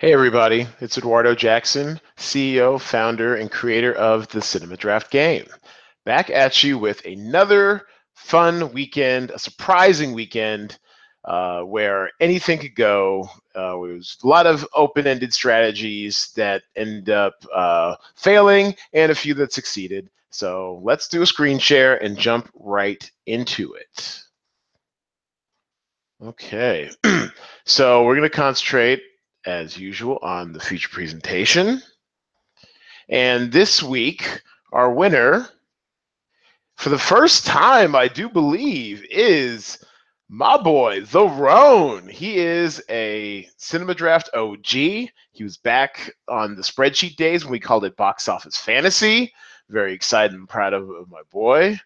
Hey, everybody. It's Eduardo Jackson, CEO, founder, and creator of the Cinema Draft Game. Back at you with another fun weekend, a surprising weekend uh, where anything could go. Uh, it was a lot of open ended strategies that end up uh, failing and a few that succeeded. So let's do a screen share and jump right into it. Okay, so we're going to concentrate as usual, on the feature presentation. And this week, our winner, for the first time, I do believe, is my boy, The Roan. He is a Cinema Draft OG. He was back on the spreadsheet days when we called it Box Office Fantasy. Very excited and proud of, of my boy.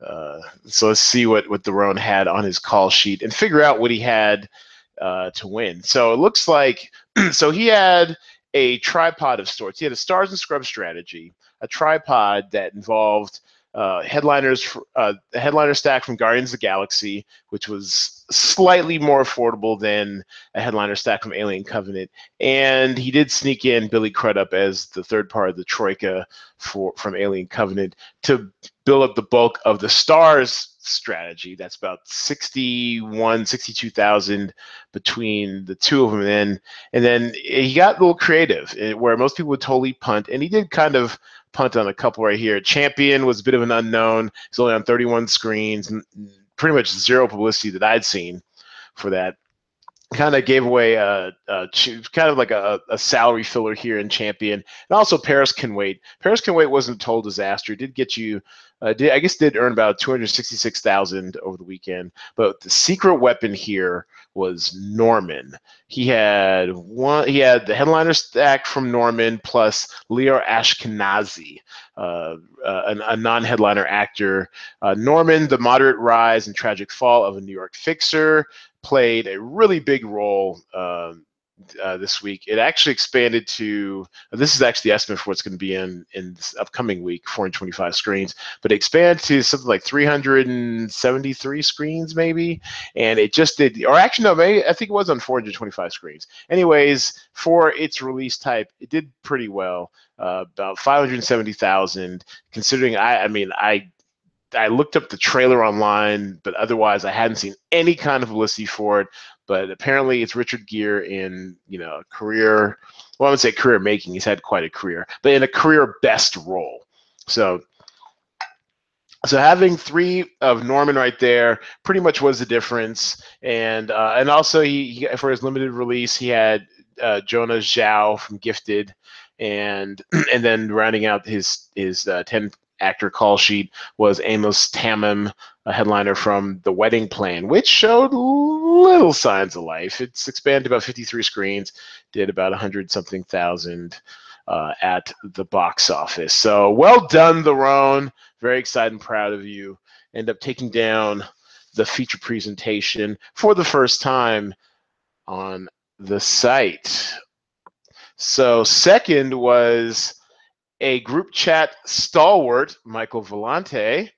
Uh, so let's see what, what The Roan had on his call sheet and figure out what he had uh, to win. So it looks like so he had a tripod of sorts. He had a stars and scrubs strategy, a tripod that involved uh, headliners, uh, headliner stack from Guardians of the Galaxy, which was slightly more affordable than a headliner stack from Alien Covenant, and he did sneak in Billy Crudup as the third part of the troika for from Alien Covenant to build up the bulk of the stars strategy. That's about 61, 62,000 between the two of them. And then, and then he got a little creative eh, where most people would totally punt. And he did kind of punt on a couple right here. Champion was a bit of an unknown. He's only on 31 screens, pretty much zero publicity that I'd seen for that kind of gave away a, a, kind of like a, a, salary filler here in champion. And also paris can wait. Paris can wait wasn't a total disaster. It did get you uh, did, i guess did earn about 266000 over the weekend. But the secret weapon here was norman. He had one he had the headliner stack from norman plus lior ashkenazi uh, uh, a, a non-headliner actor. Uh, norman the moderate rise and tragic fall of a new york fixer played a really big role um, uh, this week. It actually expanded to this is actually the estimate for what's going to be in in this upcoming week, 425 screens, but it expanded to something like 373 screens maybe, and it just did. Or actually, no, maybe I think it was on 425 screens. Anyways, for its release type, it did pretty well. Uh, about 570,000. Considering I, I mean, I I looked up the trailer online, but otherwise I hadn't seen any kind of publicity for it. But apparently, it's Richard Gere in you know career. Well, I would say career making. He's had quite a career, but in a career best role. So, so having three of Norman right there pretty much was the difference. And uh, and also he, he, for his limited release he had uh, Jonah Zhao from Gifted, and and then rounding out his his uh, ten actor call sheet was Amos Tamam, a headliner from The Wedding Plan, which showed little signs of life. It's expanded about 53 screens, did about 100 something thousand uh, at the box office. So well done, The Roan. Very excited and proud of you. End up taking down the feature presentation for the first time on the site. So second was a group chat stalwart, Michael Vellante,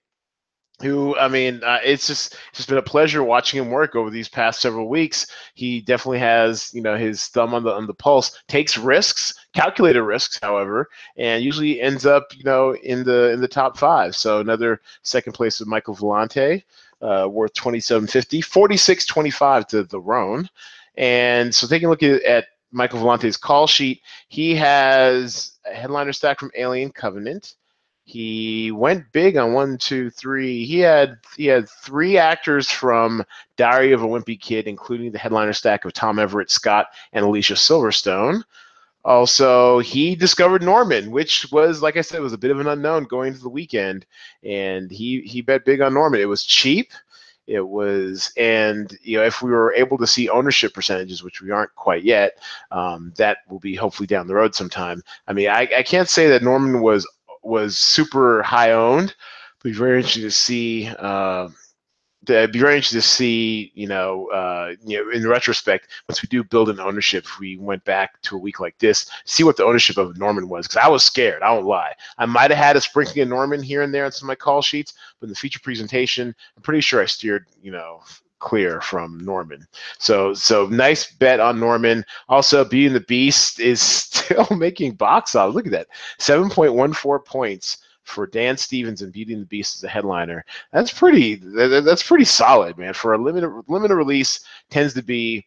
who I mean, uh, it's just it's just been a pleasure watching him work over these past several weeks. He definitely has you know his thumb on the on the pulse. Takes risks, calculated risks, however, and usually ends up you know in the in the top five. So another second place with Michael Vellante, uh, worth twenty seven fifty, forty six twenty five to the Roan. And so taking a look at, at Michael Vellante's call sheet, he has a headliner stack from Alien Covenant. He went big on one, two, three. He had he had three actors from Diary of a Wimpy Kid, including the headliner stack of Tom Everett Scott and Alicia Silverstone. Also, he discovered Norman, which was, like I said, was a bit of an unknown going into the weekend, and he he bet big on Norman. It was cheap. It was, and you know, if we were able to see ownership percentages, which we aren't quite yet, um, that will be hopefully down the road sometime. I mean, I, I can't say that Norman was was super high owned, but very interesting to see. Uh, it'd be very interesting to see, you know, uh, you know, in retrospect, once we do build an ownership, if we went back to a week like this, see what the ownership of Norman was, because I was scared. I won't lie. I might have had a sprinkling of Norman here and there on some of my call sheets, but in the feature presentation, I'm pretty sure I steered, you know, clear from Norman. So so nice bet on Norman. Also, Beauty and the Beast is still making box office. Look at that, seven point one four points for Dan Stevens and Beauty and the Beast as a headliner. That's pretty. That's pretty solid, man. For a limited limited release, tends to be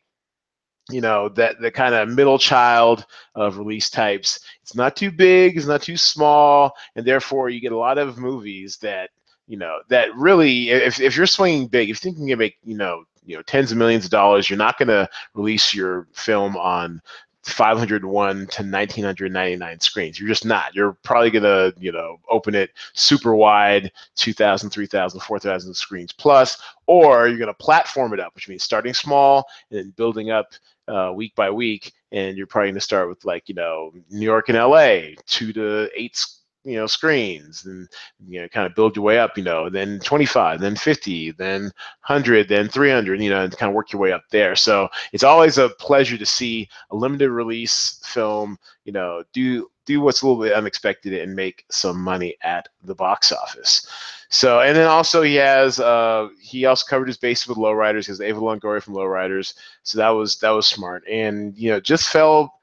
you know that the kind of middle child of release types it's not too big it's not too small and therefore you get a lot of movies that you know that really if, if you're swinging big if you think you can make you know you know tens of millions of dollars you're not going to release your film on 501 to 1999 screens. You're just not. You're probably going to you know open it super wide 2000 3000 4000 screens plus or you're going to platform it up which means starting small and then building up uh, week by week and you're probably going to start with like you know new york and la two to eight you know screens and you know kind of build your way up you know then 25 then 50 then 100 then 300 you know and kind of work your way up there. So it's always a pleasure to see a limited release film you know do do what's a little bit unexpected and make some money at the box office. So and then also he has uh he also covered his base with lowriders. Because ava longoria from lowriders. So that was that was smart. And you know just fell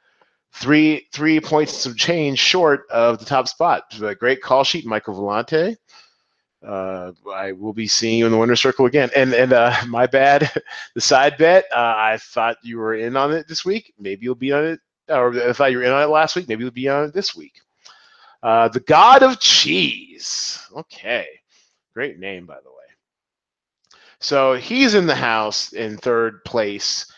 three three points of change short of the top spot. A great call sheet, Michael Vellante. Uh, I will be seeing you in the winner's circle again. And and uh, my bad, the side bet. Uh, I thought you were in on it this week. Maybe you'll be on it. Or I thought you were in on it last week. Maybe you'll be on it this week. Uh, the God of Cheese. Okay, great name by the way. So he's in the house in third place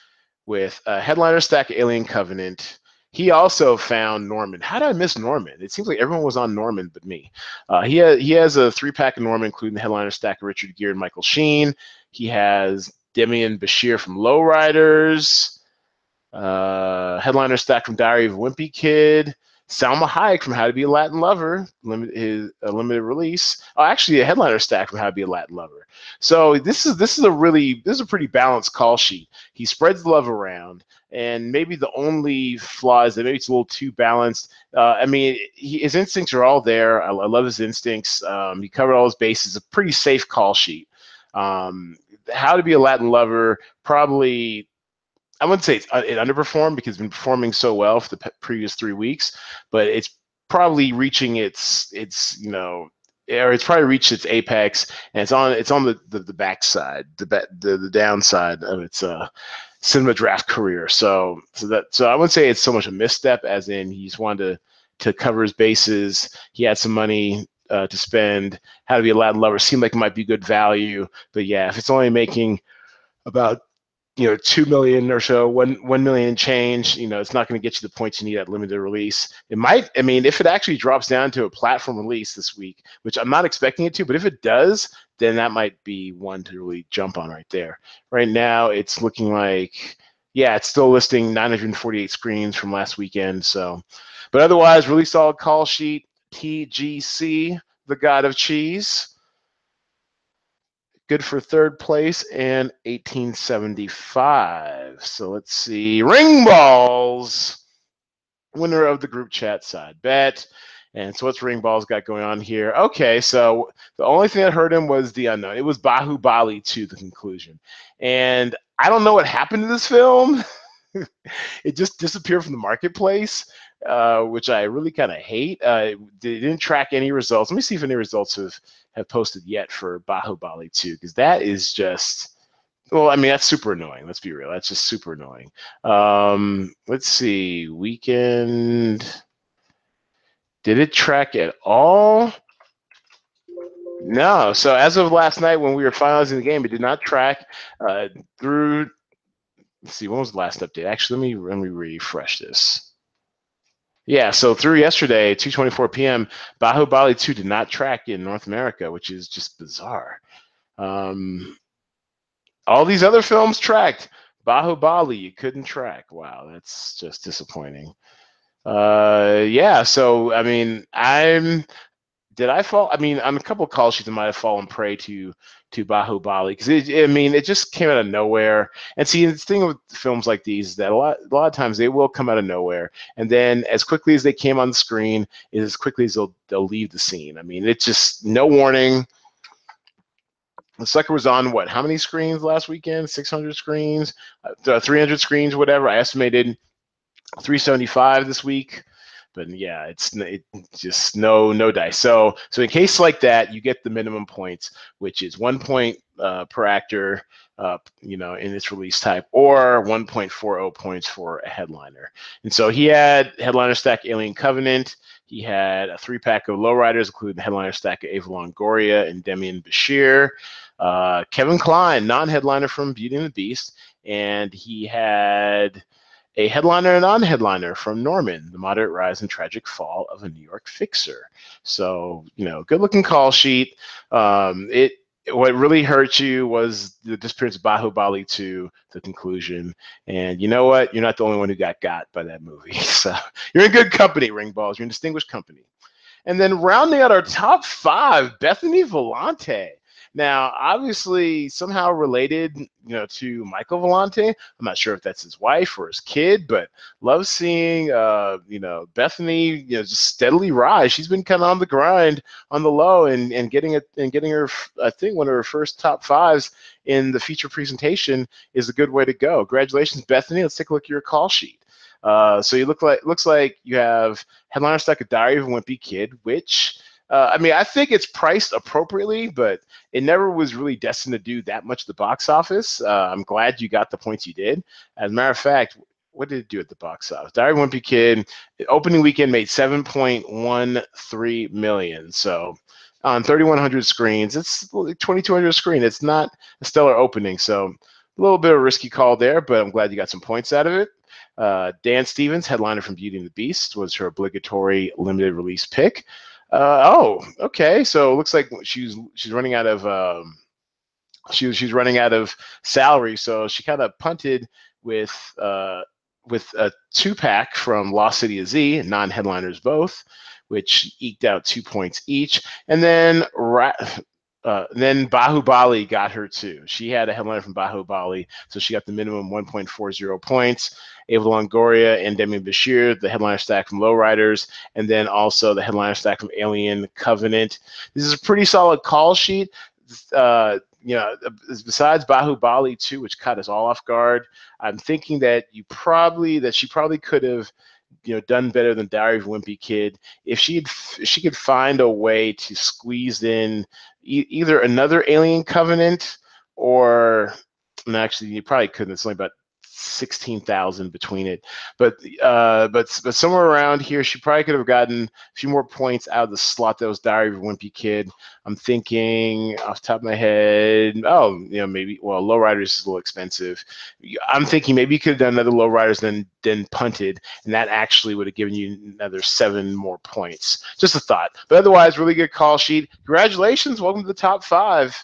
with a headliner stack Alien Covenant he also found Norman. How did I miss Norman? It seems like everyone was on Norman but me. Uh, he, has, he has a three pack of Norman, including the headliner stack of Richard Gere and Michael Sheen. He has Demian Bichir from Lowriders, uh, headliner stack from Diary of Wimpy Kid, Salma Hayek from How to Be a Latin Lover, limited his a limited release. Oh, actually, a headliner stack from How to Be a Latin Lover. So this is this is a really this is a pretty balanced call sheet. He spreads love around, and maybe the only flaw is that maybe it's a little too balanced. Uh, I mean, he, his instincts are all there. I, I love his instincts. Um, he covered all his bases. A pretty safe call sheet. Um, how to Be a Latin Lover probably I wouldn't say uh, it underperformed because it's been performing so well for the previous three weeks, but it's probably reaching its its you know or it's probably reached its apex and it's on it's on the the, the backside the, the the downside of its uh cinema draft career. So so that so i wouldn't say it's so much a misstep as in he's wanted to to cover his bases. He had some money uh, to spend. How to be a latin lover seemed like it might be good value but yeah if it's only making about you know, two million or so, one one million change, you know, it's not going to get you the points you need at limited release. It might, I mean, if it actually drops down to a platform release this week, which I'm not expecting it to, but if it does, then that might be one to really jump on right there. Right now, it's looking like, yeah, it's still listing 948 screens from last weekend. So, but otherwise, really solid call sheet. TGC, the God of Cheese good for third place and 1875. So let's see. Ring balls, winner of the group chat side bet. And so what's Ring Balls got going on here? Okay, so the only thing that hurt him was the unknown. It was Bahubali 2 the conclusion. And I don't know what happened to this film. it just disappeared from the marketplace, uh, which I really kind of hate. Uh, they didn't track any results. Let me see if any results have have posted yet for Bahubali 2 because that is just well, I mean that's super annoying. Let's be real. That's just super annoying. Um, let's see. Weekend. Did it track at all? No. So as of last night, when we were finalizing the game, it did not track uh, through. Let's see. When was the last update? Actually, let me let me refresh this. Yeah, so through yesterday, 2:24 p.m., Bahubali 2 did not track in North America, which is just bizarre. Um, all these other films tracked. Bahubali, you couldn't track. Wow, that's just disappointing. Uh, yeah, so I mean, I'm did I fall? I mean, on a couple of call sheets, I might have fallen prey to to Bahubali because I mean, it just came out of nowhere. And see, the thing with films like these is that a lot a lot of times they will come out of nowhere, and then as quickly as they came on the screen, is as quickly as they'll they'll leave the scene. I mean, it's just no warning. the sucker was on what? How many screens last weekend? 600 screens, uh, 300 screens, whatever. I estimated 375 this week but yeah, it's it, just no no dice. So so in case like that, you get the minimum points, which is one point uh, per actor, uh, you know, in its release type, or 1.40 points for a headliner. And so he had headliner stack Alien Covenant. He had a three pack of lowriders, including the headliner stack of Eva Longoria and Demian Bichir. Uh, Kevin Kline, non headliner from Beauty and the Beast. And he had a headliner and non-headliner from Norman, the moderate rise and tragic fall of a New York fixer. So, you know, good looking call sheet. Um, it what really hurt you was the disappearance of Bahubali 2 the conclusion. And you know what? You're not the only one who got got by that movie. So you're in good company, ring balls. You're in distinguished company. And then rounding out our top five, Bethany Vellante. Now, obviously, somehow related, you know, to Michael Vellante. I'm not sure if that's his wife or his kid, but love seeing, uh, you know, Bethany, you know, just steadily rise. She's been kind of on the grind, on the low, and and getting it and getting her, I think, one of her first top fives in the feature presentation is a good way to go. Congratulations, Bethany. Let's take a look at your call sheet. Uh, so you look like looks like you have headliner stack a Diary of a Wimpy Kid, which uh, I mean, I think it's priced appropriately, but it never was really destined to do that much at the box office. Uh, I'm glad you got the points you did. As a matter of fact, what did it do at the box office? Diary Wimpy Kid opening weekend made 7.13 million. So on 3,100 screens, it's 2,200 screen. It's not a stellar opening. So a little bit of a risky call there, but I'm glad you got some points out of it. Uh, Dan Stevens, headliner from Beauty and the Beast, was her obligatory limited release pick. Uh, oh, okay. So it looks like she's she's running out of um, she she's running out of salary, so she kind of punted with uh, with a two pack from Lost City of Z, non headliners both, which eked out two points each, and then uh, then Bahubali got her too. She had a headliner from Bahubali, so she got the minimum 1.40 points. Eva Longoria and Demi Bichir, the headliner stack from Lowriders, and then also the headliner stack from Alien Covenant. This is a pretty solid call sheet. Uh, you know, besides Bahubali 2, which caught us all off guard, I'm thinking that you probably that she probably could have you know done better than Diary of Wimpy Kid if she she could find a way to squeeze in either another Alien Covenant or and actually you probably couldn't. It's only about sixteen thousand between it. But uh, but but somewhere around here, she probably could have gotten a few more points out of the slot that was Diary of a Wimpy Kid. I'm thinking off top of my head, oh, you know, maybe well, lowriders is a little expensive. I'm thinking maybe you could have done another lowriders than then punted, and that actually would have given you another seven more points. Just a thought. But otherwise, really good call sheet. Congratulations, welcome to the top five.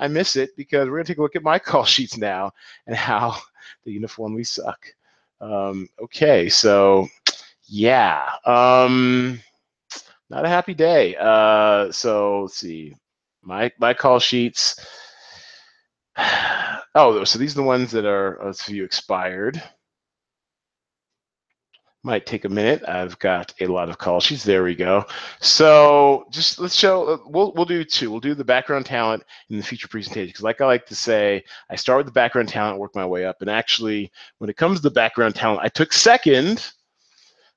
I miss it because we're going to take a look at my call sheets now and how they uniformly suck. Um, okay, so yeah, um, not a happy day. Uh, so let's see, my my call sheets. Oh, so these are the ones that are a few expired might take a minute. I've got a lot of call sheets. There we go. So just let's show. Uh, we'll we'll do two. We'll do the background talent in the feature presentation because, like I like to say, I start with the background talent, work my way up. And actually, when it comes to the background talent, I took second.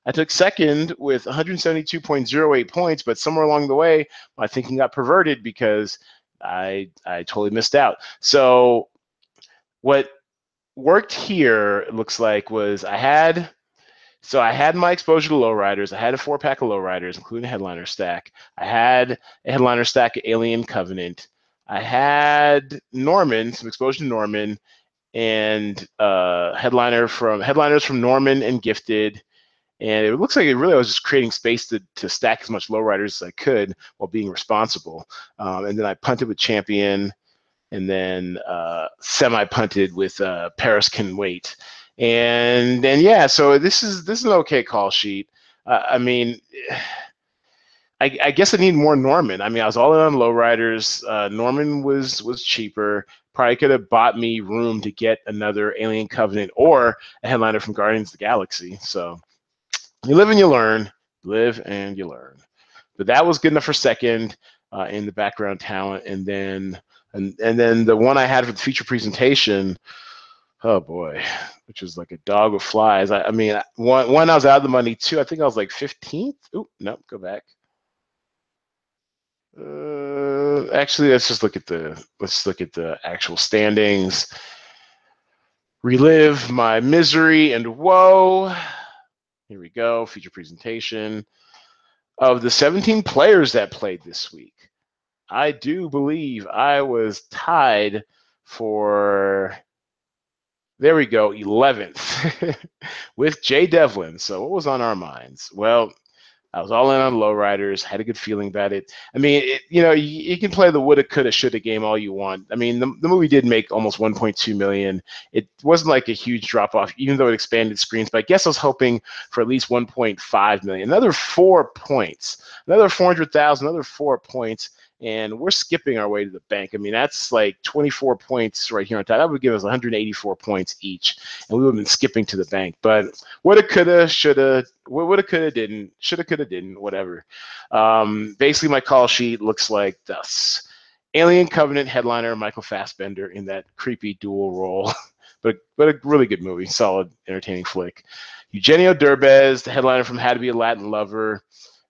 I took second with 172.08 points, but somewhere along the way, my thinking got perverted because I I totally missed out. So what worked here it looks like was I had so I had my exposure to lowriders. I had a four pack of lowriders, including a headliner stack. I had a headliner stack of Alien Covenant. I had Norman, some exposure to Norman, and uh, headliner from headliners from Norman and Gifted. And it looks like it really I was just creating space to, to stack as much lowriders as I could while being responsible. Um, and then I punted with Champion, and then uh, semi punted with uh, Paris Can Wait and then yeah, so this is this is an okay call sheet. Uh, I mean, I, I, guess I need more Norman. I mean, I was all in on lowriders. Uh, Norman was was cheaper. Probably could have bought me room to get another Alien Covenant or a headliner from Guardians of the Galaxy. So you live and you learn. Live and you learn. But that was good enough for second uh, in the background talent, and then And and then the one I had for the feature presentation, oh boy, which was like a dog with flies. I, I mean, one one I was out of the money. Two, I think I was like 15th. Oop, no, go back. Uh, actually, let's just look at the let's look at the actual standings. Relive my misery and woe. Here we go. Feature presentation of the 17 players that played this week. I do believe I was tied for there we go, 11th with Jay Devlin. So what was on our minds? Well, I was all in on lowriders, had a good feeling about it. I mean, it, you know, you, you, can play the woulda, coulda, shoulda game all you want. I mean, the, the movie did make almost 1.2 million. It wasn't like a huge drop off, even though it expanded screens. But I guess I was hoping for at least 1.5 million, another four points, another 400,000, another four points and we're skipping our way to the bank. I mean, that's like 24 points right here on top. That would give us 184 points each, and we would have been skipping to the bank. But woulda, coulda, shoulda, woulda, coulda, didn't, shoulda, coulda, didn't, whatever. Um, basically, my call sheet looks like this: Alien Covenant headliner Michael Fassbender in that creepy dual role, but but a really good movie, solid, entertaining flick. Eugenio Derbez, the headliner from How to Be a Latin Lover.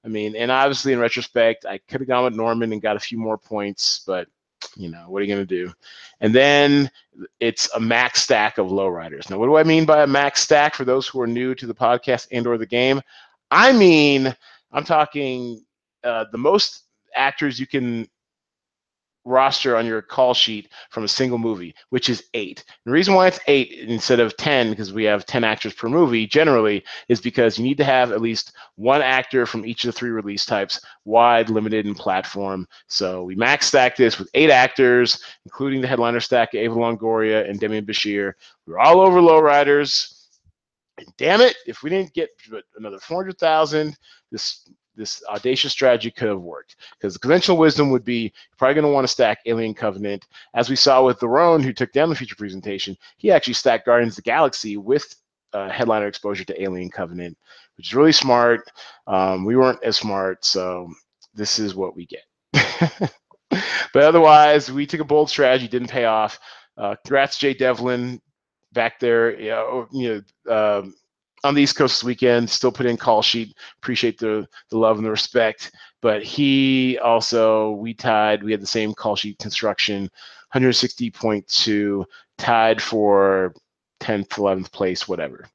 I mean, and obviously in retrospect, I could have gone with Norman and got a few more points, but you know, what are you going to do? And then it's a max stack of lowriders. Now, what do I mean by a max stack for those who are new to the podcast and or the game? I mean, I'm talking uh, the most actors you can roster on your call sheet from a single movie, which is eight. the reason why it's eight instead of 10, because we have 10 actors per movie generally, is because you need to have at least one actor from each of the three release types, wide, limited, and platform. So we max stack this with eight actors, including the headliner stack Eva Longoria and Demian Bichir. We are all over lowriders. And damn it, if we didn't get another 400,000, this this audacious strategy could have worked because the conventional wisdom would be probably going to want to stack Alien Covenant. As we saw with The Roan, who took down the feature presentation, he actually stacked Guardians of the Galaxy with uh, headliner exposure to Alien Covenant, which is really smart. Um, we weren't as smart, so this is what we get. but otherwise, we took a bold strategy, didn't pay off. Uh, congrats, Jay Devlin, back there. You know, you know um, on the East Coast this weekend, still put in call sheet. Appreciate the the love and the respect. But he also we tied. We had the same call sheet construction, 160.2, tied for 10th, 11th place, whatever.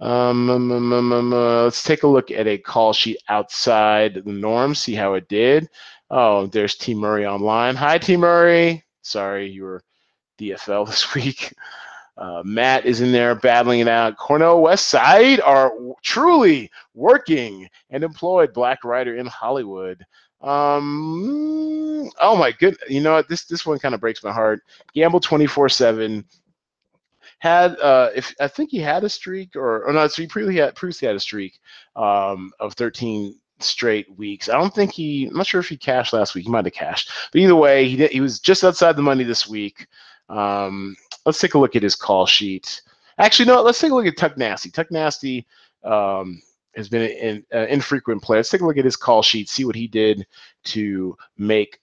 Um, um, um, um, um uh, let's take a look at a call sheet outside the norm, see how it did. Oh, there's T Murray online. Hi, T Murray. Sorry, you were DFL this week. Uh, Matt is in there battling it out. Cornell West Side are truly working and employed black writer in Hollywood. Um, oh my good, you know what? This this one kind of breaks my heart. Gamble twenty four seven had uh, if I think he had a streak or or not, so he previously had previously had a streak um, of thirteen straight weeks. I don't think he. I'm not sure if he cashed last week. He might have cashed, but either way, he did, he was just outside the money this week. Um, let's take a look at his call sheet. Actually, no, let's take a look at Tuck Nasty. Tuck Nasty um, has been an, an infrequent player. Let's take a look at his call sheet, see what he did to make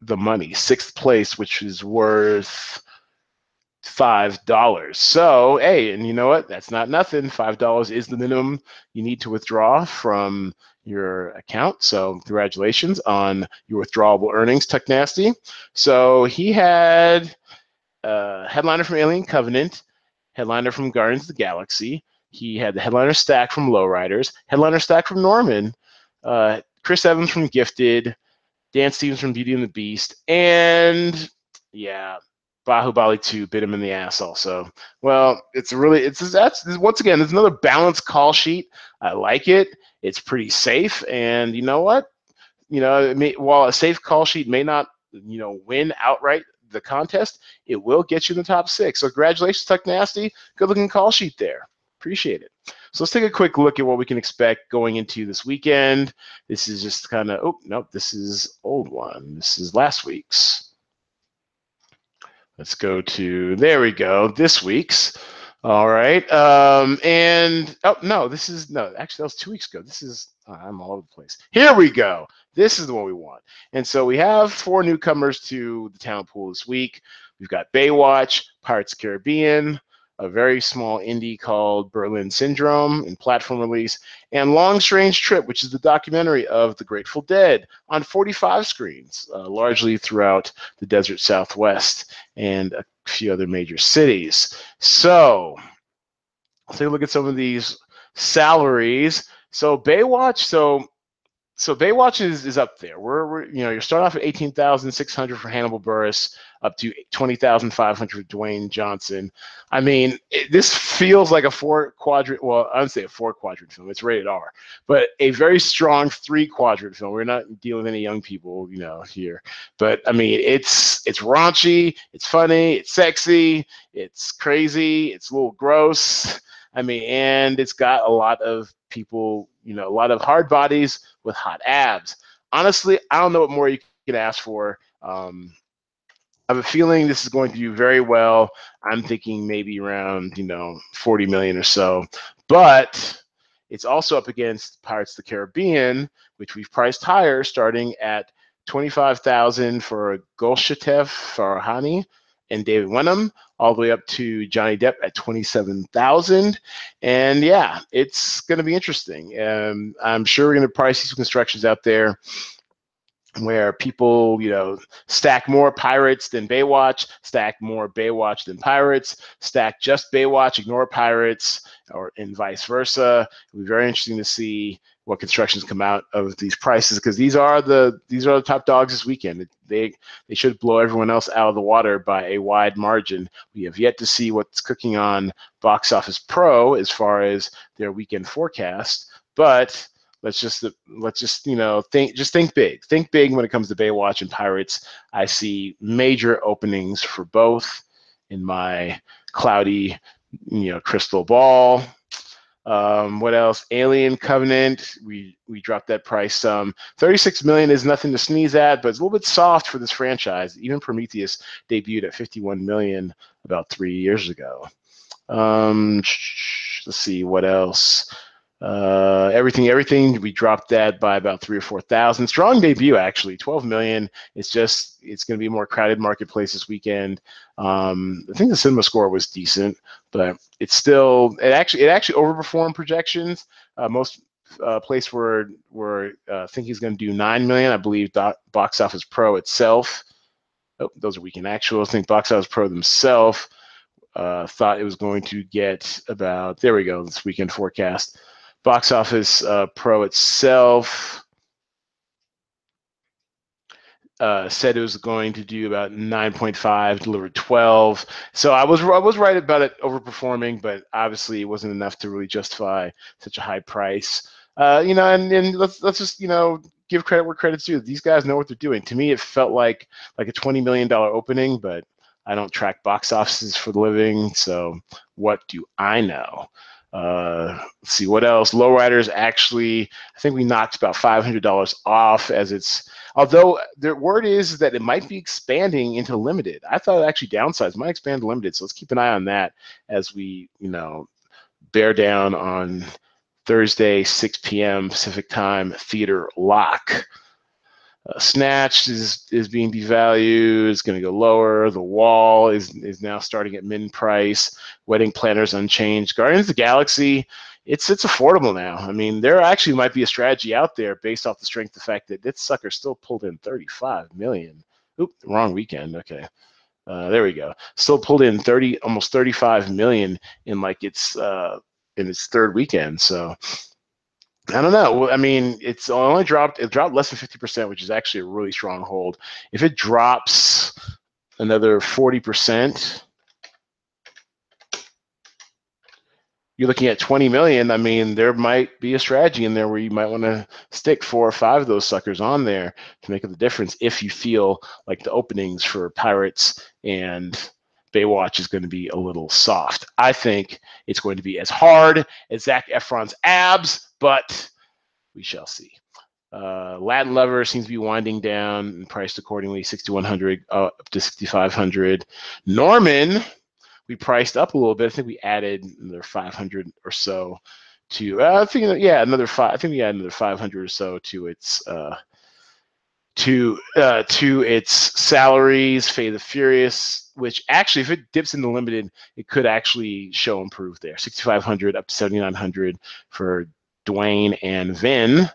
the money. Sixth place, which is worth five dollars. So, hey, and you know what? That's not nothing. Five dollars is the minimum you need to withdraw from your account. So, congratulations on your withdrawable earnings, Tuck Nasty. So he had uh, headliner from Alien Covenant, headliner from Guardians of the Galaxy. He had the headliner stack from Lowriders, headliner stack from Norman, uh, Chris Evans from Gifted, Dan Stevens from Beauty and the Beast, and yeah, Bahubali 2 bit him in the ass also. Well, it's really it's that's once again it's another balanced call sheet. I like it. It's pretty safe, and you know what? You know, may, while a safe call sheet may not you know win outright the contest, it will get you in the top six. So congratulations, Tuck Nasty. Good looking call sheet there. Appreciate it. So let's take a quick look at what we can expect going into this weekend. This is just kind of, oh, nope, this is old one. This is last week's. Let's go to, there we go, this week's. All right. Um, and oh no, this is no. Actually, that was two weeks ago. This is uh, I'm all over the place. Here we go. This is the one we want. And so we have four newcomers to the talent pool this week. We've got Baywatch, Pirates Caribbean, a very small indie called Berlin Syndrome in platform release, and Long Strange Trip, which is the documentary of the Grateful Dead on 45 screens, uh, largely throughout the desert Southwest and a few other major cities. So let's take a look at some of these salaries. So Baywatch, so so Baywatch is, is up there. We're, we're you know you're starting off at eighteen thousand six hundred for Hannibal Buress, up to twenty thousand five hundred for Dwayne Johnson. I mean, it, this feels like a four quadrant. Well, I would say a four quadrant film. It's rated R, but a very strong three quadrant film. We're not dealing with any young people, you know, here. But I mean, it's it's raunchy, it's funny, it's sexy, it's crazy, it's a little gross. I mean, and it's got a lot of people, you know, a lot of hard bodies with hot abs. Honestly, I don't know what more you can ask for. Um, I have a feeling this is going to do very well. I'm thinking maybe around, you know, 40 million or so. But it's also up against Pirates of the Caribbean, which we've priced higher, starting at 25,000 for Golshifteh Farahani and David Wenham, all the way up to Johnny Depp at 27,000. And yeah, it's going to be interesting. Um, I'm sure we're going to probably see some constructions out there where people, you know, stack more pirates than Baywatch, stack more Baywatch than pirates, stack just Baywatch, ignore pirates, or and vice versa. It'll be very interesting to see what constructions come out of these prices because these are the these are the top dogs this weekend. They they should blow everyone else out of the water by a wide margin. We have yet to see what's cooking on Box Office Pro as far as their weekend forecast, but let's just let's just you know think just think big think big when it comes to baywatch and pirates i see major openings for both in my cloudy you know crystal ball um, what else? Alien covenant. We we dropped that price some. Um, 36 million is nothing to sneeze at but it's a little bit soft for this franchise. Even prometheus debuted at 51 million about three years ago. Um, let's see what else uh, everything, everything. We dropped that by about three or four thousand. Strong debut, actually, twelve million. It's just it's going to be more crowded marketplace this weekend. Um, I think the cinema score was decent, but it's still it actually it actually overperformed projections. Uh, most uh, place where where uh, think he's going to do nine million. I believe Box Office Pro itself. Oh, those are weekend actuals. I think Box Office Pro themselves uh, thought it was going to get about. There we go. This weekend forecast. Box Office uh, Pro itself uh, said it was going to do about 9.5, delivered 12. So I was I was right about it overperforming, but obviously it wasn't enough to really justify such a high price. Uh, you know, and, and let's let's just you know give credit where credit's due. These guys know what they're doing. To me, it felt like like a 20 million dollar opening, but I don't track box offices for the living, so what do I know? Uh, let's see what else. Lowriders actually, I think we knocked about $500 off as it's, although the word is that it might be expanding into limited. I thought actually downsized, might expand limited. So let's keep an eye on that as we, you know, bear down on Thursday, 6 p.m. Pacific time, theater lock. Uh, Snatch is is being devalued. It's going to go lower. The Wall is is now starting at min price. Wedding Planners unchanged. Guardians of the Galaxy, it's it's affordable now. I mean, there actually might be a strategy out there based off the strength of the fact that this sucker still pulled in 35 million. Oop, wrong weekend. Okay. Uh, there we go. Still pulled in 30, almost 35 million in like its uh, in its third weekend. So I don't know. I mean, it's only dropped. It dropped less than fifty percent, which is actually a really strong hold. If it drops another forty percent, you're looking at 20 million. I mean, there might be a strategy in there where you might want to stick four or five of those suckers on there to make the difference if you feel like the openings for Pirates and Baywatch is going to be a little soft. I think it's going to be as hard as Zac Efron's abs, but we shall see. Uh, Latin Lover seems to be winding down and priced accordingly, 6100 uh, up to 6500. Norman, we priced up a little bit. I think we added another 500 or so to. Uh, I think yeah, another five. I think we had another 500 or so to its. To uh, to its salaries, Fate the Furious, which actually, if it dips in the limited, it could actually show improve there. 6,500 up to 7,900 for Dwayne and Vin.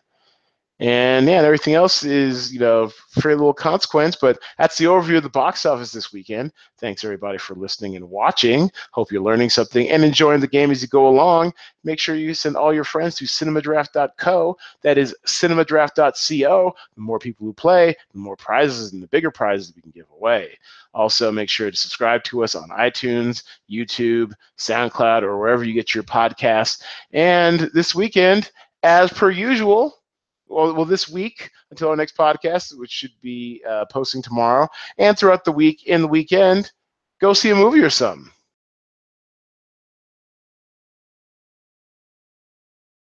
And yeah, and everything else is, you know, very little consequence, but that's the overview of the box office this weekend. Thanks everybody for listening and watching. Hope you're learning something and enjoying the game as you go along. Make sure you send all your friends to cinemadraft.co. That is cinemadraft.co. The more people who play, the more prizes and the bigger prizes we can give away. Also, make sure to subscribe to us on iTunes, YouTube, SoundCloud, or wherever you get your podcasts. And this weekend, as per usual, well, well, this week until our next podcast, which should be uh, posting tomorrow, and throughout the week in the weekend, go see a movie or something.